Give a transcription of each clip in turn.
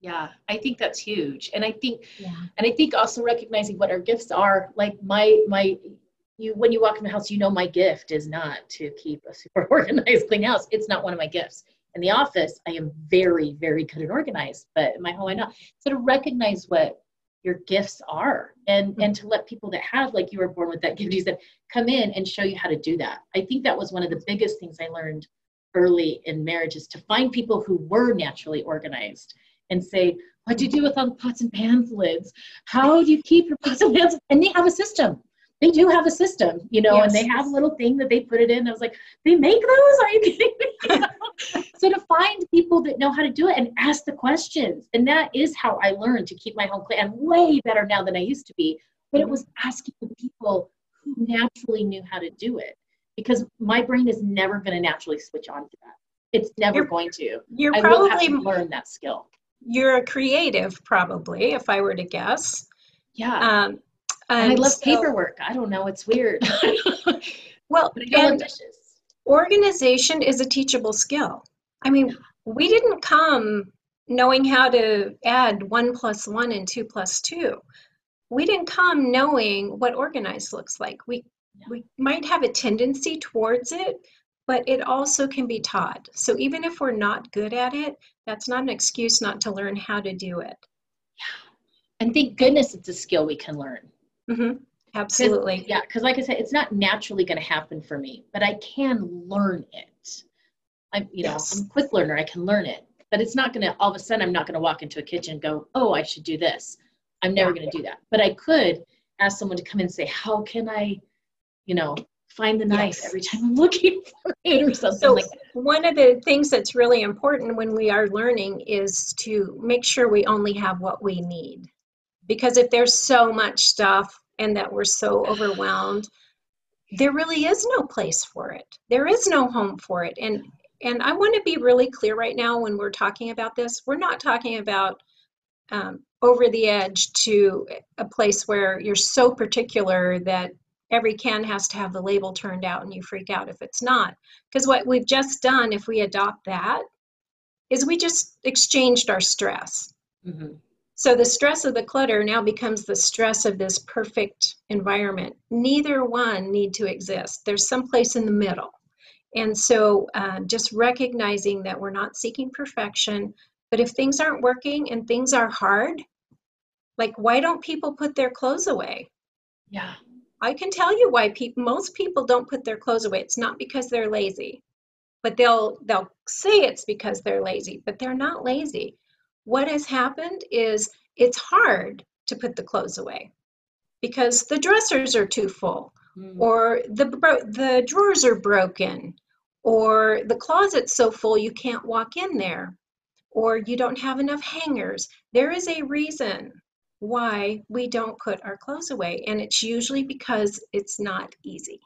Yeah, I think that's huge. And I think yeah. and I think also recognizing what our gifts are. Like my my you when you walk in the house, you know my gift is not to keep a super organized clean house. It's not one of my gifts. In the office, I am very, very good and organized, but in my home I'm not. So to recognize what your gifts are and mm-hmm. and to let people that have like you were born with that gift you said come in and show you how to do that i think that was one of the biggest things i learned early in marriage is to find people who were naturally organized and say what do you do with all the pots and pans lids how do you keep your pots and pans and they have a system they do have a system, you know, yes. and they have a little thing that they put it in. I was like, they make those? Are you kidding me? so to find people that know how to do it and ask the questions. And that is how I learned to keep my home clean. I'm way better now than I used to be. But it was asking the people who naturally knew how to do it. Because my brain is never going to naturally switch on to that. It's never you're, going to. You're I probably have to learn that skill. You're a creative, probably, if I were to guess. Yeah. Um, and I love so, paperwork. I don't know. It's weird. well, and organization is a teachable skill. I mean, we didn't come knowing how to add one plus one and two plus two. We didn't come knowing what organized looks like. We we might have a tendency towards it, but it also can be taught. So even if we're not good at it, that's not an excuse not to learn how to do it. Yeah. And thank goodness it's a skill we can learn. Mm-hmm. Absolutely. yeah, because like I said, it's not naturally going to happen for me, but I can learn it. I'm, you know, yes. I'm a quick learner. I can learn it, but it's not going to all of a sudden. I'm not going to walk into a kitchen and go, "Oh, I should do this." I'm never going to do that. But I could ask someone to come in and say, "How can I, you know, find the knife yes. every time I'm looking for it or something so like that. One of the things that's really important when we are learning is to make sure we only have what we need because if there's so much stuff and that we're so overwhelmed there really is no place for it there is no home for it and and i want to be really clear right now when we're talking about this we're not talking about um, over the edge to a place where you're so particular that every can has to have the label turned out and you freak out if it's not because what we've just done if we adopt that is we just exchanged our stress mm-hmm. So the stress of the clutter now becomes the stress of this perfect environment. Neither one need to exist. There's some place in the middle. And so uh, just recognizing that we're not seeking perfection, but if things aren't working and things are hard, like why don't people put their clothes away? Yeah. I can tell you why people most people don't put their clothes away. It's not because they're lazy. But they'll they'll say it's because they're lazy, but they're not lazy what has happened is it's hard to put the clothes away because the dressers are too full mm. or the the drawers are broken or the closet's so full you can't walk in there or you don't have enough hangers there is a reason why we don't put our clothes away and it's usually because it's not easy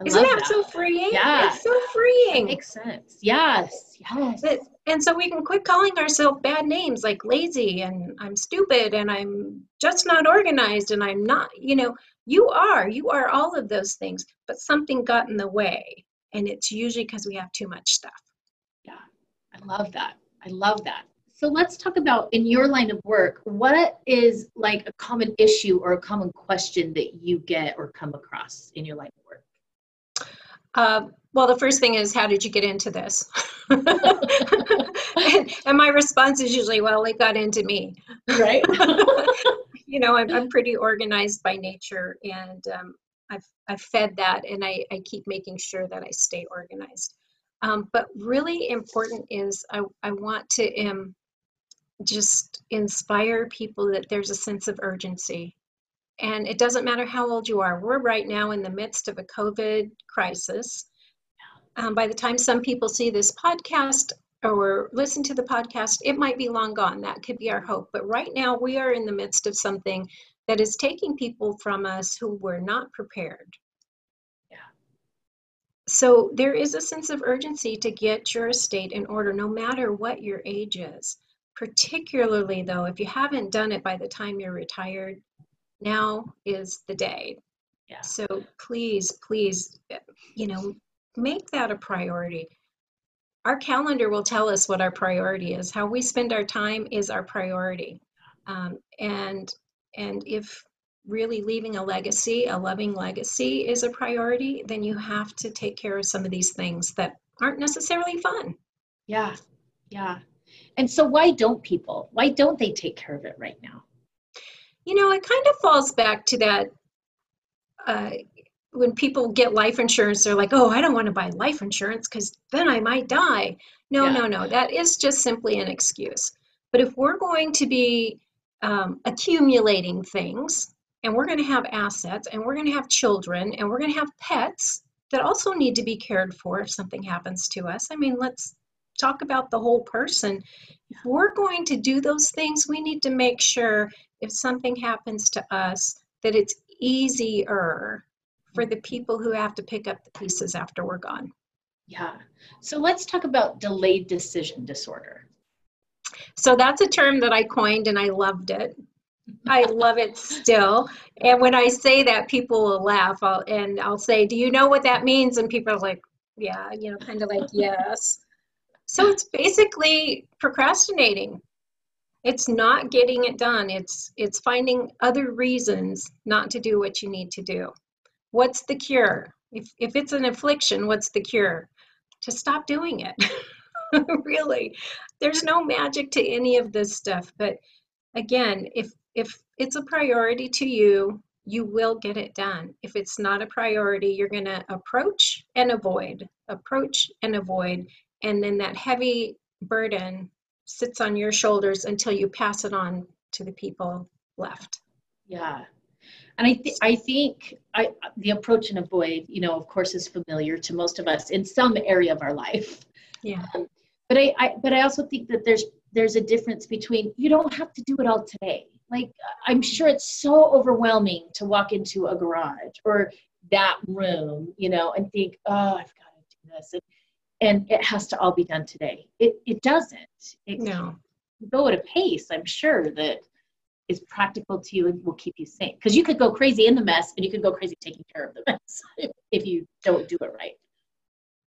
I Isn't that, that, so freeing? Yeah. It's so freeing. That makes sense. Yes. Yes. And so we can quit calling ourselves bad names like lazy and I'm stupid and I'm just not organized and I'm not, you know, you are, you are all of those things, but something got in the way. And it's usually because we have too much stuff. Yeah. I love that. I love that. So let's talk about in your line of work, what is like a common issue or a common question that you get or come across in your line of work? Uh, well, the first thing is, how did you get into this? and, and, my response is usually, well, it got into me. Right. you know, I'm, I'm pretty organized by nature, and um, I've, I've fed that, and I, I keep making sure that I stay organized. Um, but really important is I, I want to um, just inspire people that there's a sense of urgency and it doesn't matter how old you are. We're right now in the midst of a COVID crisis. Um, by the time some people see this podcast or listen to the podcast, it might be long gone. That could be our hope. But right now, we are in the midst of something that is taking people from us who were not prepared. Yeah. So there is a sense of urgency to get your estate in order, no matter what your age is. Particularly, though, if you haven't done it by the time you're retired, now is the day. Yeah. So please, please, you know, make that a priority. our calendar will tell us what our priority is. How we spend our time is our priority. Um, and and if really leaving a legacy, a loving legacy is a priority, then you have to take care of some of these things that aren't necessarily fun. Yeah. Yeah. And so why don't people? Why don't they take care of it right now? You know, it kind of falls back to that uh, when people get life insurance, they're like, oh, I don't want to buy life insurance because then I might die. No, yeah. no, no. That is just simply an excuse. But if we're going to be um, accumulating things and we're going to have assets and we're going to have children and we're going to have pets that also need to be cared for if something happens to us, I mean, let's talk about the whole person. If we're going to do those things, we need to make sure if something happens to us that it's easier for the people who have to pick up the pieces after we're gone. Yeah. So let's talk about delayed decision disorder. So that's a term that I coined and I loved it. I love it still. And when I say that, people will laugh I'll, and I'll say, Do you know what that means? And people are like, Yeah, you know, kind of like, Yes. So it's basically procrastinating. It's not getting it done. It's it's finding other reasons not to do what you need to do. What's the cure? If if it's an affliction, what's the cure? To stop doing it. really. There's no magic to any of this stuff, but again, if if it's a priority to you, you will get it done. If it's not a priority, you're going to approach and avoid, approach and avoid, and then that heavy burden sits on your shoulders until you pass it on to the people left. Yeah. And I, th- I think I, the approach and avoid, you know, of course, is familiar to most of us in some area of our life. Yeah. Um, but I, I, but I also think that there's there's a difference between you don't have to do it all today. Like I'm sure it's so overwhelming to walk into a garage or that room, you know, and think, oh, I've got to do this. And and it has to all be done today. It it doesn't. It no. Go at a pace. I'm sure that is practical to you and will keep you sane. Because you could go crazy in the mess, and you could go crazy taking care of the mess if you don't do it right.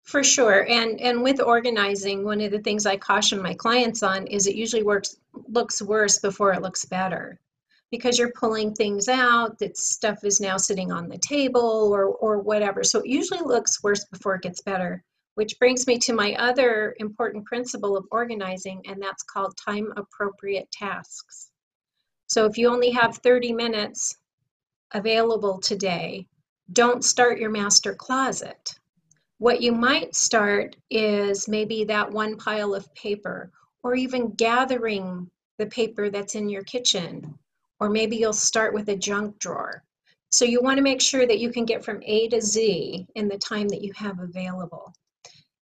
For sure, and and with organizing, one of the things I caution my clients on is it usually works looks worse before it looks better because you're pulling things out that stuff is now sitting on the table or or whatever so it usually looks worse before it gets better which brings me to my other important principle of organizing, and that's called time appropriate tasks. So if you only have 30 minutes available today, don't start your master closet. What you might start is maybe that one pile of paper, or even gathering the paper that's in your kitchen, or maybe you'll start with a junk drawer. So you want to make sure that you can get from A to Z in the time that you have available.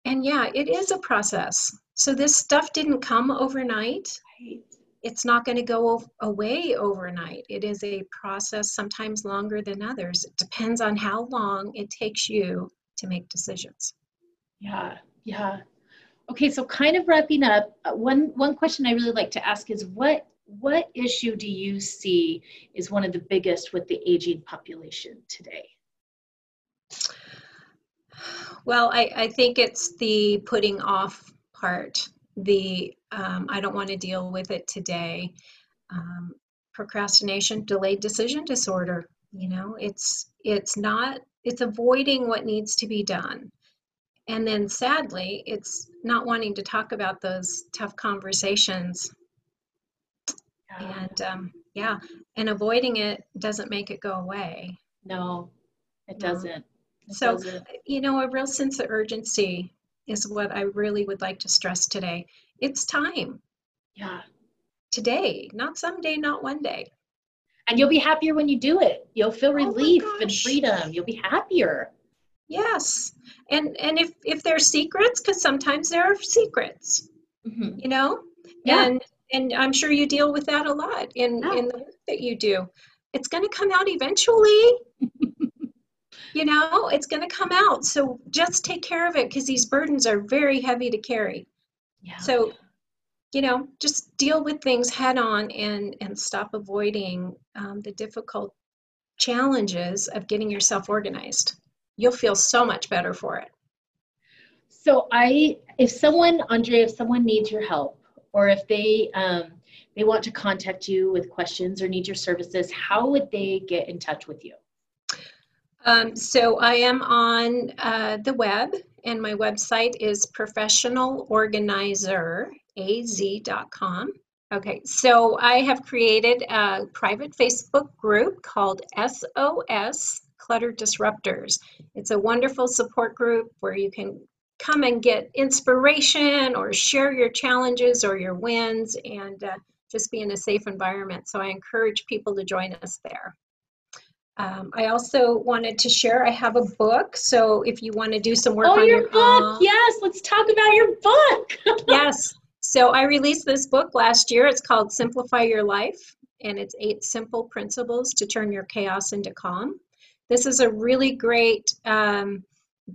And yeah, it is a process. So this stuff didn't come overnight. Right. It's not going to go away overnight. It is a process, sometimes longer than others. It depends on how long it takes you to make decisions. Yeah, yeah. Okay, so kind of wrapping up, uh, one one question I really like to ask is what what issue do you see is one of the biggest with the aging population today? Well, I, I think it's the putting off part, the um, I don't want to deal with it today. Um, procrastination, delayed decision disorder. You know, it's it's not it's avoiding what needs to be done. And then sadly, it's not wanting to talk about those tough conversations. Yeah. And um, yeah, and avoiding it doesn't make it go away. No, it doesn't so you know a real sense of urgency is what i really would like to stress today. It's time. Yeah. Today not someday not one day. And you'll be happier when you do it. You'll feel oh relief oh and freedom. You'll be happier. Yes. And and if if there's secrets because sometimes there are secrets mm-hmm. you know? Yeah. and and i'm sure you deal with that a lot in yeah. in the work that you do. It's going to come out eventually you know it's going to come out so just take care of it because these burdens are very heavy to carry yeah. so you know just deal with things head on and and stop avoiding um, the difficult challenges of getting yourself organized you'll feel so much better for it So I, if someone, Andre, if someone needs your help, or if they um, they want to contact you with questions or need your services, how would they get in touch with you? Um, so I am on uh, the web, and my website is professionalorganizeraz.com. Okay, so I have created a private Facebook group called SOS Clutter Disruptors. It's a wonderful support group where you can come and get inspiration or share your challenges or your wins and uh, just be in a safe environment. So I encourage people to join us there. Um, I also wanted to share, I have a book. So if you want to do some work oh, on your, your book. own. Yes, let's talk about your book. yes. So I released this book last year. It's called Simplify Your Life, and it's eight simple principles to turn your chaos into calm. This is a really great um,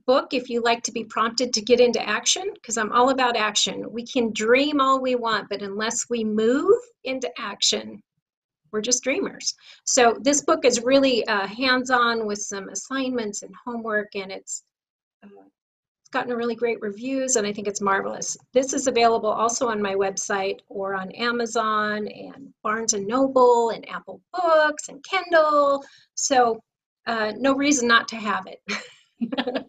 book if you like to be prompted to get into action, because I'm all about action. We can dream all we want, but unless we move into action, we're just dreamers. So this book is really uh, hands-on with some assignments and homework, and it's uh, it's gotten really great reviews, and I think it's marvelous. This is available also on my website or on Amazon and Barnes and Noble and Apple Books and Kindle. So uh, no reason not to have it.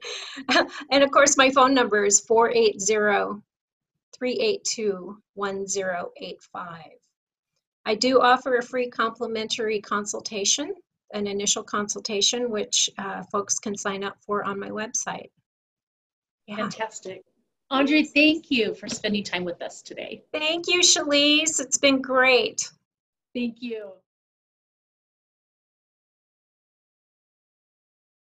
and of course, my phone number is 480 382 1085. I do offer a free complimentary consultation, an initial consultation, which uh, folks can sign up for on my website. Yeah. Fantastic. Andre, thank you for spending time with us today. Thank you, Shalise. It's been great. Thank you.